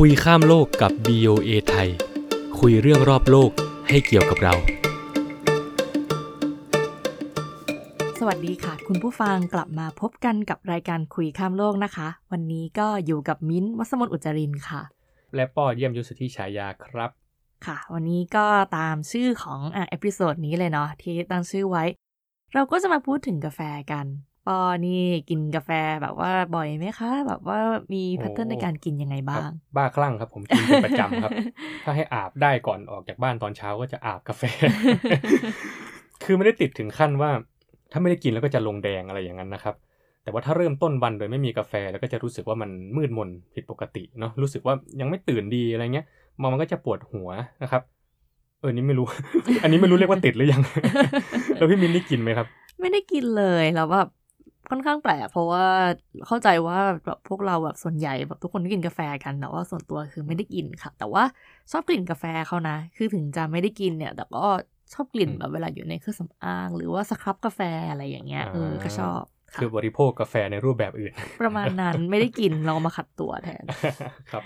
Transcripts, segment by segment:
คุยข้ามโลกกับ VOA ไทย คุยเรื่องรอบโลกให้เกี่ยวกับเรา สวัสดีค่ะ คุณผู้ฟังกลับมาพบกันกับรายการคุยข้ามโลกนะคะ วันนี้ก็อยู่กับมิ้นท์วัสมนต์อุจจรินค่ะ และป้อเยี่ยมยุทธที่ฉายาครับ ค่ะ วันนี้ก็ตามชื่อของอะ episode นี้เลยเนาะที่ตั้งชื่อไว้ เราก็จะมาพูดถึงกาแฟกัน ปอนี่กินกาแฟแบบว่าบ่อยไหมคะ แบบว่ามีแพทเทิร์นในการกินยังไงบ้าง บ้าคลั่งครับผมกินเป็นประจำครับ ถ้าให้อาบได้ก่อนออกจากบ้านตอนเช้าก็จะอาบกาแฟ คือไม่ได้ติดถึงขั้นว่า ถ้าไม่ได้กินแล้วก็จะลงแดงอะไรอย่างนั้นนะครับ แต่ว่าถ้าเริ่มต้นวันโดยไม่มีกาแฟแล้วก็จะรู้สึกว่ามันมืดมนผิดปกติเนาะรู้สึกว่ายังไม่ตื่นดีอะไรเงี้ยมันก็จะปวดหัวนะครับเออนี่ไม่รู้ อันนี้ไม่รู้เรียกว่าติดหรือยัง แล้วพี่มินได้กินไหมครับ ไม่ได้กินเลย แล้วแบบ ค่อนข้างแปลกเพราะว่าเข้าใจว่าแบบพวกเราแบบส่วนใหญ่แบบทุกคนก็กินกาแฟกันแต่ว่าส่วนตัวคือไม่ได้กินค่ะ แต่ว่าชอบกลิ่นกาแฟเขานะ คือถึงจะไม่ได้กินเนี่ย แต่ก็ชอบกลิ่นแบบเวลาอยู่ในเครื่องสำอาง หรือว่าสครับกาแฟอะไรอย่างเงี้ยเออก็ชอบะคือบริโภคกาแฟในรูปแบบอื่น ประมาณนั้นไม่ได้กินเรามาขัดตัวแทนครับ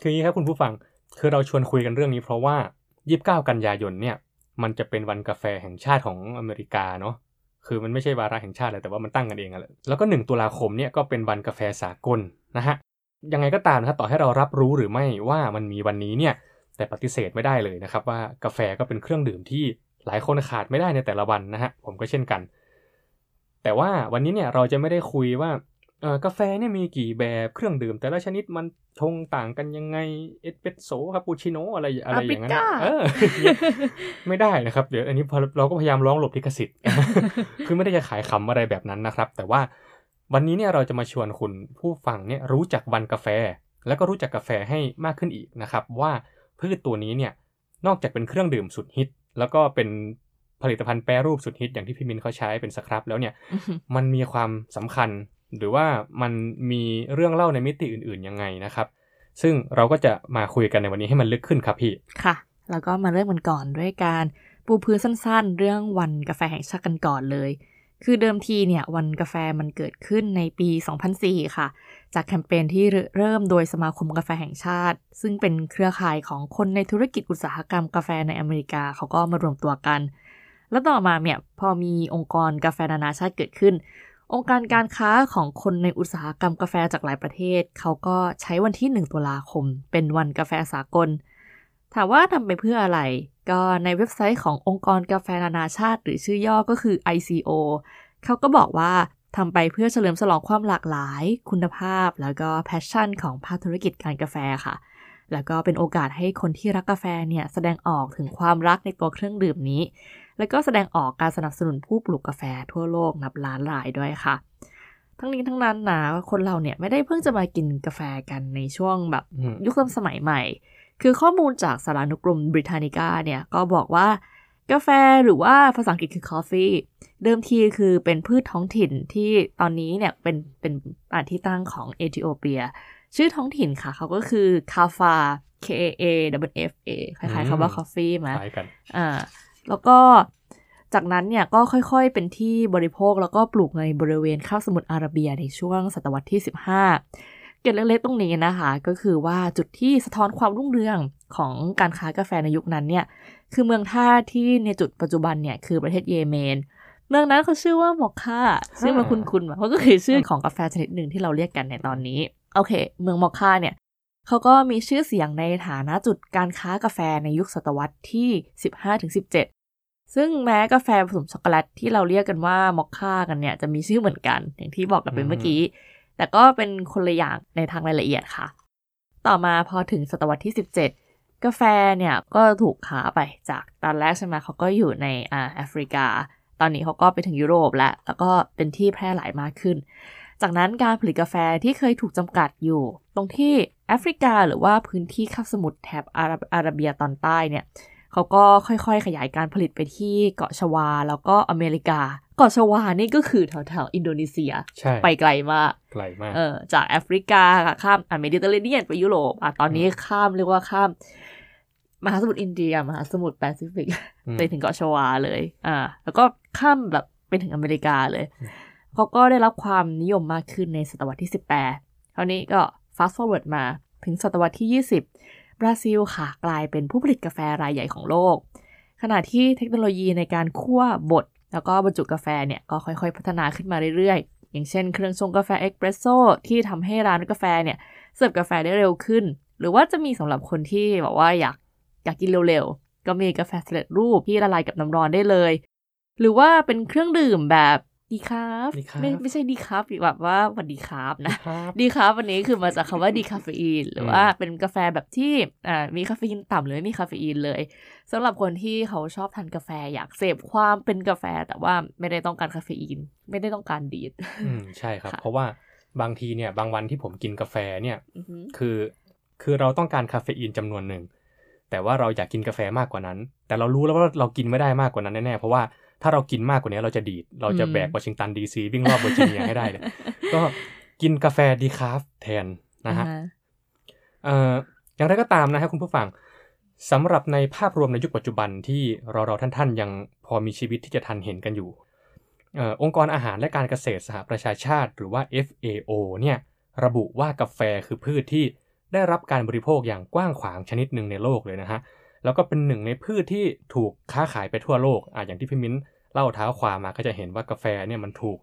คืออย่างนี้ครับคุณผู้ฟังคือเราชวนคุยกันเรื่องนี้เพราะว่า 29 กันยายนเนี่ย มันจะเป็นวันกาแฟแห่งชาติของอเมริกาเนาะ คือมันไม่ใช่วาระแห่งชาติเลยแต่ว่ามันตั้งกันเองอะเลยแล้วก็ 1 ตุลาคมเนี่ยก็เป็นวันกาแฟสากลนะฮะยังไงก็ตามนะครับต่อให้เรารับรู้หรือไม่ว่ามันมีวันนี้เนี่ยแต่ปฏิเสธไม่ได้เลยนะครับว่ากาแฟก็เป็นเครื่องดื่มที่หลายคนขาดไม่ได้ในแต่ละวันนะฮะผมก็เช่นกัน แต่ว่าวันนี้เนี่ยเราจะไม่ได้คุยว่า กาแฟเนี่ยมีกี่แบบเครื่องดื่ม แต่ละชนิดมันชงต่างกันยังไงเอสเปรสโซ่คาปูชิโนอะไรอะไรอย่างนั้นนะเออไม่ได้นะครับ เดี๋ยวอันนี้พอเราก็พยายามร้องหลบลิขสิทธิ์คือไม่ได้จะขายคำอะไรแบบนั้นนะครับ แต่ว่าวันนี้เนี่ยเราจะมาชวนคุณผู้ฟังเนี่ยรู้จักวันกาแฟ แล้วก็รู้จักกาแฟให้มากขึ้นอีกนะครับ ว่าพืชตัวนี้เนี่ยนอกจากเป็นเครื่องดื่มสุดฮิต แล้วก็เป็นผลิตภัณฑ์แปรรูปสุดฮิตอย่างที่พี่มินเขาใช้เป็นสครับแล้วเนี่ยมันมีความสำคัญ หรือว่ามันมีเรื่องเล่าในมิติอื่นๆยังไงนะครับ ซึ่งเราก็จะมาคุยกันในวันนี้ให้มันลึกขึ้นครับพี่ ค่ะ แล้วก็มาเริ่มกันก่อนด้วยการปูพื้นสั้นๆ เรื่องวันกาแฟแห่งชาติกันก่อนเลย คือเดิมทีเนี่ยวันกาแฟมันเกิดขึ้นในปี 2004 ค่ะ จากแคมเปญที่เริ่มโดยสมาคมกาแฟแห่งชาติ ซึ่งเป็นเครือข่ายของคนในธุรกิจอุตสาหกรรมกาแฟในอเมริกาเขาก็มารวมตัวกัน แล้วต่อมาเนี่ยพอมีองค์กรกาแฟนานาชาติเกิดขึ้น องค์การการค้าของคนในอุตสาหกรรมกาแฟจากหลายประเทศ เขาก็ใช้วันที่ 1 ตุลาคม เป็นวันกาแฟสากล ถามว่าทำไปเพื่ออะไร ก็ในเว็บไซต์ขององค์กรกาแฟนานาชาติ หรือชื่อย่อก็คือ ICO เขาก็บอกว่าทำไปเพื่อเฉลิมฉลองความหลากหลาย คุณภาพ แล้วก็ passion ของภาคธุรกิจการกาแฟค่ะ แล้วก็เป็นโอกาสให้คนที่รักกาแฟเนี่ยแสดงออกถึงความรักในตัวเครื่องดื่มนี้ แล้วก็แสดงออกการสนับสนุนผู้ปลูกกาแฟทั่วโลกนับล้านรายด้วยค่ะ ทั้งนี้ทั้งนั้นนะคนเราเนี่ยไม่ได้เพิ่งจะมากินกาแฟกันในช่วงแบบอืมยุคเริ่มสมัยใหม่ คือข้อมูลจากสารานุกรมบริทานิกาเนี่ยก็บอกว่ากาแฟหรือว่าภาษาอังกฤษคือ coffee เดิมทีคือเป็นพืชท้องถิ่นที่ตอนนี้เนี่ยเป็นเป็นอ่าที่ตั้งของเอธิโอเปีย ชื่อท้องถิ่นค่ะ เขาก็คือคาฟา K A A W F A คล้ายๆคำว่า coffee ไหมคล้ายกันอ่า แล้วก็จากนั้นเนี่ยก็ค่อยๆเป็นที่บริโภคแล้วก็ปลูกในบริเวณคาบสมุทรอาระเบียในช่วงศตวรรษที่ 15 เกร็ดเล็กๆตรงนี้นะคะ ก็คือว่าจุดที่สะท้อนความรุ่งเรืองของการค้ากาแฟในยุคนั้นเนี่ยคือเมืองท่าที่ในจุดปัจจุบันเนี่ยคือประเทศเยเมน เมืองนั้นเขาชื่อว่ามอคค่าซึ่งมันคุ้นๆมาเพราะก็คือชื่อของกาแฟชนิดหนึ่งที่เราเรียกกันในตอนนี้โอเค เมืองมอคค่าเนี่ยเขาก็มีชื่อเสียงในฐานะจุดการค้ากาแฟในยุคศตวรรษที่ 15-17 ซึ่งแม้กาแฟผสมช็อกโกแลตที่เราเรียกกันว่ามอคค่ากันเนี่ยจะมีชื่อเหมือนกัน อย่างที่บอกกันไปเมื่อกี้ แต่ก็เป็นคนละอย่างในทางรายละเอียดค่ะ ต่อมาพอถึงศตวรรษที่ 17 กาแฟเนี่ยก็ถูกขาไปจากตอนแรกใช่ไหมเขาก็อยู่ในอ่าแอฟริกา ตอนนี้เขาก็ไปถึงยุโรปแล้ว แล้วก็เป็นที่แพร่หลายมากขึ้น จากนั้นการผลิตกาแฟที่เคยถูกจำกัดอยู่ ตรงที่แอฟริกาหรือว่าพื้นที่คาบสมุทรแถบอาระอาระเบียตอนใต้เนี่ย เขาก็ค่อยๆ ขยายการผลิตไปที่เกาะชวา แล้วก็อเมริกา เกาะชวานี่ก็คือแถวๆ อินโดนีเซียใช่ไปไกลมาก ไกลมาก เออ จากแอฟริกาข้ามอะเมดิเตอร์เรเนียนไปยุโรป อะ ตอนนี้ข้ามเรียกว่าข้าม มหาสมุทรอินเดีย มหาสมุทรแปซิฟิกอืมไปถึงเกาะชวาเลย อ่า แล้วก็ข้ามแบบไปถึงอเมริกาเลย เขาก็ได้รับความนิยมมากขึ้นในศตวรรษที่ 18คราวนี้ก็ fast forward มาถึงศตวรรษที่ 20 บราซิลค่ะกลายเป็นผู้ผลิตกาแฟรายใหญ่ของโลก ขณะที่เทคโนโลยีในการคั่วบด แล้วก็บรรจุกาแฟเนี่ยก็ค่อยๆ พัฒนาขึ้นมาเรื่อยๆ อย่างเช่นเครื่องชงกาแฟเอสเพรสโซที่ทำให้ร้านกาแฟเนี่ยเสิร์ฟกาแฟได้เร็วขึ้น หรือว่าจะมีสำหรับคนที่บอกว่าอยากอยากกินเร็วๆ ก็มีกาแฟสำเร็จรูปที่ละลายกับน้ำร้อนได้เลย หรือว่าเป็นเครื่องดื่มแบบ decaf decaf ไม่ไม่ใช่ดีครับแบบว่าหวัดดีครับนะครับ decaf วันนี้คือมาจากคำว่า decaffeine หรือว่าเป็นกาแฟแบบที่อ่ามีคาเฟอีนต่ำหรือไม่มีคาเฟอีนเลยสำหรับคนที่เขาชอบทานกาแฟอยากเสพความเป็นกาแฟแต่ว่าไม่ได้ต้องการคาเฟอีน ไม่ได้ต้องการดีดอืมใช่ครับค่ะเพราะว่าบางทีเนี่ยบางวันที่ผมกินกาแฟเนี่ยอือหือคือคือเราต้องการคาเฟอีนจำนวนหนึ่งแต่ว่าเราอยากกินกาแฟมากกว่านั้น แต่เรารู้แล้วว่าเรากินไม่ได้มากกว่านั้นแน่ๆเพราะว่า ถ้าเรากินมากกว่านี้เราจะดีด เราจะแบกวอชิงตันดีซีวิ่งรอบเวอร์จิเนียให้ได้เลยก็กินกาแฟ decaf แทนนะฮะอ่าเอ่ออย่างไรก็ตามนะฮะคุณผู้ฟังสำหรับในภาพรวมในยุคปัจจุบันที่เราเราๆท่านๆ ยังพอมีชีวิตที่จะทันเห็นกันอยู่เอ่อองค์กรอาหารและการเกษตรสหประชาชาติ หรือว่า FAO เนี่ยระบุว่ากาแฟคือพืชที่ได้รับการบริโภคอย่างกว้างขวางชนิดหนึ่งในโลกเลยนะฮะ แล้วก็เป็นหนึ่งในพืชที่ถูกค้าขายไปทั่วโลกอะอย่างที่พี่มิ้นเล่าเท้าความมาก็จะเห็นว่ากาแฟเนี่ยมันถูก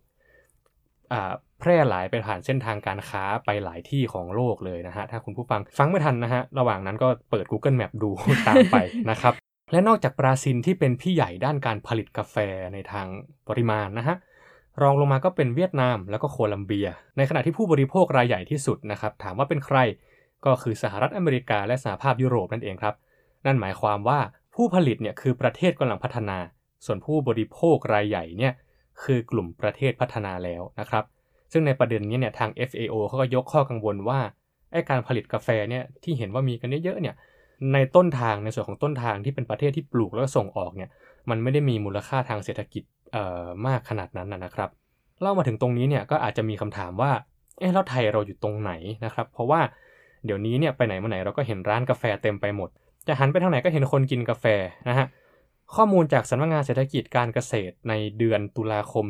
อ่าแพร่หลายไปผ่านเส้นทางการค้าไปหลายที่ของโลกเลยนะฮะ ถ้าคุณผู้ฟังฟังไม่ทันนะฮะ ระหว่างนั้นก็เปิด Google Map ดูตามไปนะครับ และนอกจากบราซิลที่เป็นพี่ใหญ่ด้านการผลิตกาแฟในทางปริมาณนะฮะ รองลงมาก็เป็นเวียดนามแล้วก็โคลัมเบีย ในขณะที่ผู้บริโภครายใหญ่ที่สุดนะครับ ถามว่าเป็นใครก็คือสหรัฐอเมริกาและสหภาพยุโรปนั่นเองครับ นั่นหมายความว่าผู้ผลิตเนี่ยคือประเทศกำลังพัฒนา ส่วนผู้บริโภครายใหญ่เนี่ยคือกลุ่มประเทศพัฒนาแล้วนะครับ ซึ่งในประเด็นนี้เนี่ยทาง FAO เขาก็ยกข้อกังวลว่าไอ้การผลิตกาแฟเนี่ยที่เห็นว่ามีกันเยอะๆเนี่ยในต้นทางในส่วนของต้นทางที่เป็นประเทศที่ปลูกแล้วส่งออกเนี่ยมันไม่ได้มีมูลค่าทางเศรษฐกิจเอ่อมากขนาดนั้นนะครับ เล่ามาถึงตรงนี้เนี่ยก็อาจจะมีคำถามว่าเอ๊ะแล้วไทยเราอยู่ตรงไหนนะครับ เพราะว่าเดี๋ยวนี้เนี่ยไปไหนมาไหนเราก็เห็นร้านกาแฟเต็มไปหมด จะหันไปทางไหนก็เห็นคนกินกาแฟนะฮะข้อมูลจากสำนักงานเศรษฐกิจการเกษตรในเดือนตุลาคม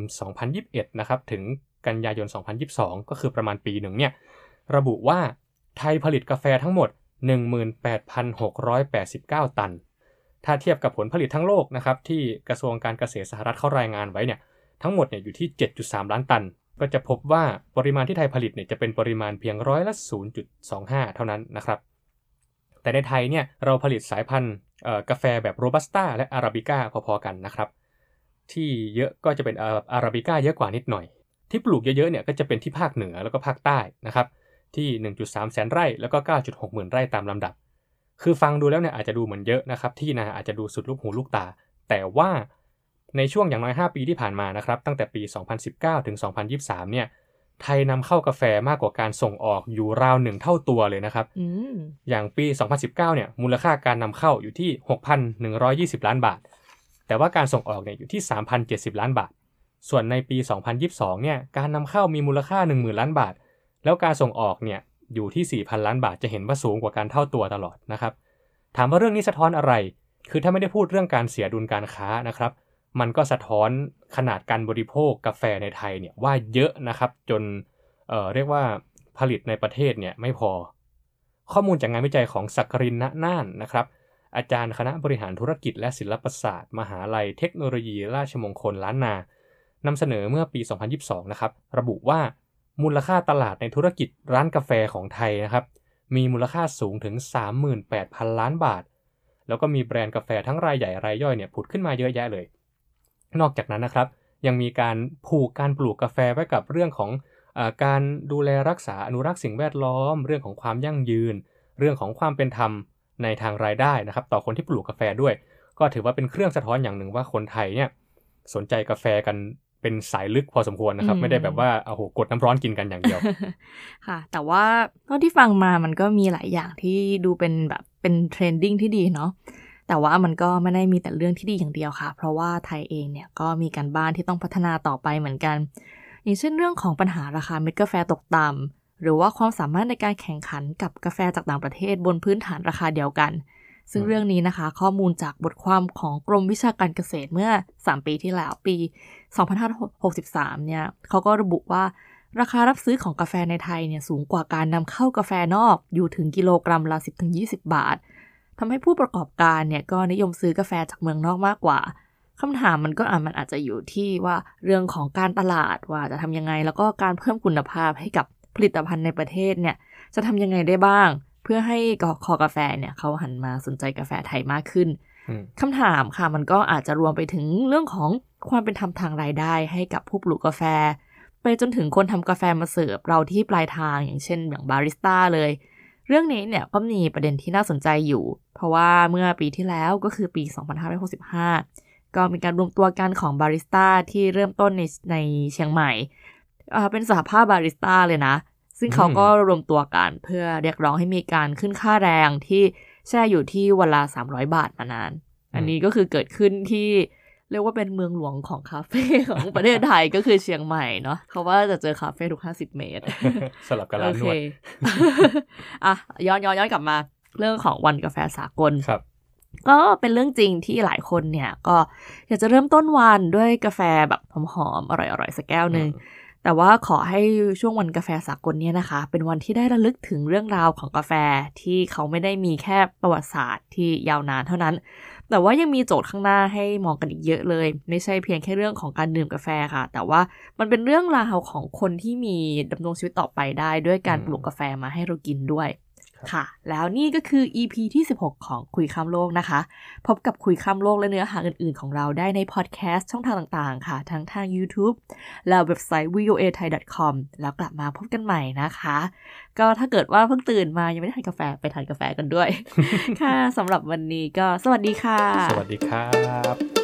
2021 นะครับ ถึงกันยายน 2022 ก็คือประมาณปีหนึ่งเนี่ย ระบุว่าไทยผลิตกาแฟทั้งหมด 18,689 ตัน ถ้าเทียบกับผลผลิตทั้งโลกนะครับ ที่กระทรวงการเกษตรสหรัฐเขารายงานไว้เนี่ย ทั้งหมดเนี่ยอยู่ที่ 7.3 ล้านตัน ก็จะพบว่าปริมาณที่ไทยผลิตเนี่ยจะเป็นปริมาณเพียงร้อยละ 0.25 เท่านั้นนะครับ แต่ในไทยเนี่ยเราผลิตสายพันธุ์กาแฟแบบโรบัสต้าและอาราบิก้าพอๆกันนะครับ ที่เยอะก็จะเป็นอาราบิก้าเยอะกว่านิดหน่อย ที่ปลูกเยอะๆเนี่ยก็จะเป็นที่ภาคเหนือแล้วก็ภาคใต้นะครับที่ 1.3 แสนไร่แล้วก็ 9.6 หมื่นไร่ตามลำดับ คือฟังดูแล้วเนี่ยอาจจะดูเหมือนเยอะนะครับ ที่นาอาจจะดูสุดลูกหูลูกตา แต่ว่าในช่วงอย่างน้อย 5 ปีที่ผ่านมานะครับ ตั้งแต่ปี 2019 ถึง 2023 เนี่ย ไทยนำเข้ากาแฟมากกว่าการส่งออกอยู่ราวหนึ่งเท่าตัวเลยนะครับอืมอย่างปี 2019 เนี่ยมูลค่าการนำเข้าอยู่ที่ 6,120 ล้านบาท แต่ว่าการส่งออกเนี่ยอยู่ที่ 3,070 ล้านบาท ส่วนในปี 2022 เนี่ยการนำเข้ามีมูลค่า 10,000 ล้านบาท แล้วการส่งออกเนี่ยอยู่ที่ 4,000 ล้านบาทจะเห็นว่าสูงกว่าการเท่าตัวตลอดนะครับ ถามว่าเรื่องนี้สะท้อนอะไร คือถ้าไม่ได้พูดเรื่องการเสียดุลการค้านะครับ มันก็สะท้อน ขนาดการบริโภคกาแฟในไทยเนี่ยว่าเยอะนะครับ จนเเรียกว่าผลิตในประเทศเนี่ยไม่พอ ข้อมูลจากงานวิจัยของสักกรินณน่านนะครับ อาจารย์คณะบริหารธุรกิจและศิลปศาสตร์ มหาลัยเทคโนโลยีราชมงคลล้านนานำเสนอเมื่อปี 2022 นะครับ ระบุว่ามูลค่าตลาดในธุรกิจร้านกาแฟของไทยนะครับ มีมูลค่าสูงถึง 38,000 ล้านบาท แล้วก็มีแบรนด์กาแฟทั้งรายใหญ่รายย่อยเนี่ยผุดขึ้นมาเยอะแยะเลย นอกจากนั้นนะครับ ยังมีการผูกการปลูกกาแฟไว้กับเรื่องของอาการดูแลรักษาอนุรักษ์สิ่งแวดล้อม เรื่องของความยั่งยืน เรื่องของความเป็นธรรมในทางรายได้นะครับ ต่อคนที่ปลูกกาแฟด้วย ก็ถือว่าเป็นเครื่องสะท้อนอย่างหนึ่งว่าคนไทยเนี่ยสนใจกาแฟกันเป็นสายลึกพอสมควรนะครับอืมไม่ได้แบบว่าโอ้โหกดน้ำร้อนกินกันอย่างเดียว ค่ะ แต่ว่าเท่าที่ฟังมามันก็มีหลายอย่างที่ดูเป็นแบบเป็น trending ที่ดีเนาะ แต่ว่ามันก็ไม่ได้มีแต่เรื่องที่ดีอย่างเดียวค่ะ เพราะว่าไทยเองเนี่ยก็มีการบ้านที่ต้องพัฒนาต่อไปเหมือนกัน อย่างเช่นเรื่องของปัญหาราคาเม็ดกาแฟตกต่ำหรือว่าความสามารถในการแข่งขันกับกาแฟจากต่างประเทศบนพื้นฐานราคาเดียวกัน ซึ่งเรื่องนี้นะคะ ข้อมูลจากบทความของกรมวิชาการเกษตรเมื่อ 3 ปีที่แล้วปี 2563 เนี่ยเขาก็ระบุว่าราคารับซื้อของกาแฟในไทยเนี่ยสูงกว่าการนำเข้ากาแฟนอกอยู่ถึงกิโลกรัมละ 10-20 บาท ทำให้ผู้ประกอบการเนี่ยก็นิยมซื้อกาแฟจากเมืองนอกมากกว่าคำถามมันก็อาจมันอาจจะอยู่ที่ว่าเรื่องของการตลาดว่าจะทำยังไง แล้วก็การเพิ่มคุณภาพให้กับผลิตภัณฑ์ในประเทศเนี่ยจะทำยังไงได้บ้าง เพื่อให้กคอกาแฟเนี่ยเขาหันมาสนใจกาแฟไทยมากขึ้นคำถามค่ะมันก็อาจจะรวมไปถึงเรื่องของความเป็นธรรมทางรายได้ให้กับผู้ปลูกกาแฟ ไปจนถึงคนทำกาแฟมาเสิร์ฟเราที่ปลายทางอย่างเช่น อย่างบาริสต้าเลย เรื่องนี้เนี่ยก็มีประเด็นที่น่าสนใจอยู่ เพราะว่าเมื่อปีที่แล้วก็คือปี 2565 ก็มีการรวมตัวกันของบาริสต้าที่เริ่มต้นในในเชียงใหม่เป็นสหภาพบาริสต้าเลยนะ ซึ่งเขาก็รวมตัวกันเพื่อเรียกร้องให้มีการขึ้นค่าแรงที่แช่อยู่ที่วันละ300 บาทมานาน อันนี้ก็คือเกิดขึ้นที่ เรียกว่าเป็นเมืองหลวงของคาเฟ่ของประเทศไทยก็คือเชียงใหม่เนาะเขาว่าจะเจอคาเฟ่ทุก50เมตร สลับกับร้านนวดอะย้อนย้อนย้อนกลับมาเรื่องของวันกาแฟสากลครับก็เป็นเรื่องจริงที่หลายคนเนี่ย ก็อยากจะเริ่มต้นวันด้วยกาแฟแบบหอมๆอร่อยๆสักแก้วหนึ่งอืมแต่ว่าขอให้ช่วงวันกาแฟสากลเนี่ยนะคะ เป็นวันที่ได้ระลึกถึงเรื่องราวของกาแฟที่เขาไม่ได้มีแค่ประวัติศาสตร์ที่ยาวนานเท่านั้น แต่ว่ายังมีโจทย์ข้างหน้าให้มองกันอีกเยอะเลย ไม่ใช่เพียงแค่เรื่องของการดื่มกาแฟค่ะ แต่ว่ามันเป็นเรื่องราวของคนที่มีดำรงชีวิตต่อไปได้ ด้วยการอืมปลูกกาแฟมาให้เรากินด้วย ครับค่ะ แล้วนี่ก็คือ EP ที่ 16 ของคุยข้ามโลกนะคะ พบกับคุยข้ามโลกและเนื้อหาอื่นๆ ของเราได้ในพอดแคสต์ช่องทางต่างๆ ค่ะ ทั้งทาง YouTube และเว็บไซต์ voa thai com แล้วกลับมาพบกันใหม่นะคะ ก็ถ้าเกิดว่าเพิ่งตื่นมายังไม่ได้ทานกาแฟไปทานกาแฟกันด้วย ค่ะสำหรับวันนี้ก็สวัสดีค่ะ สวัสดีครับ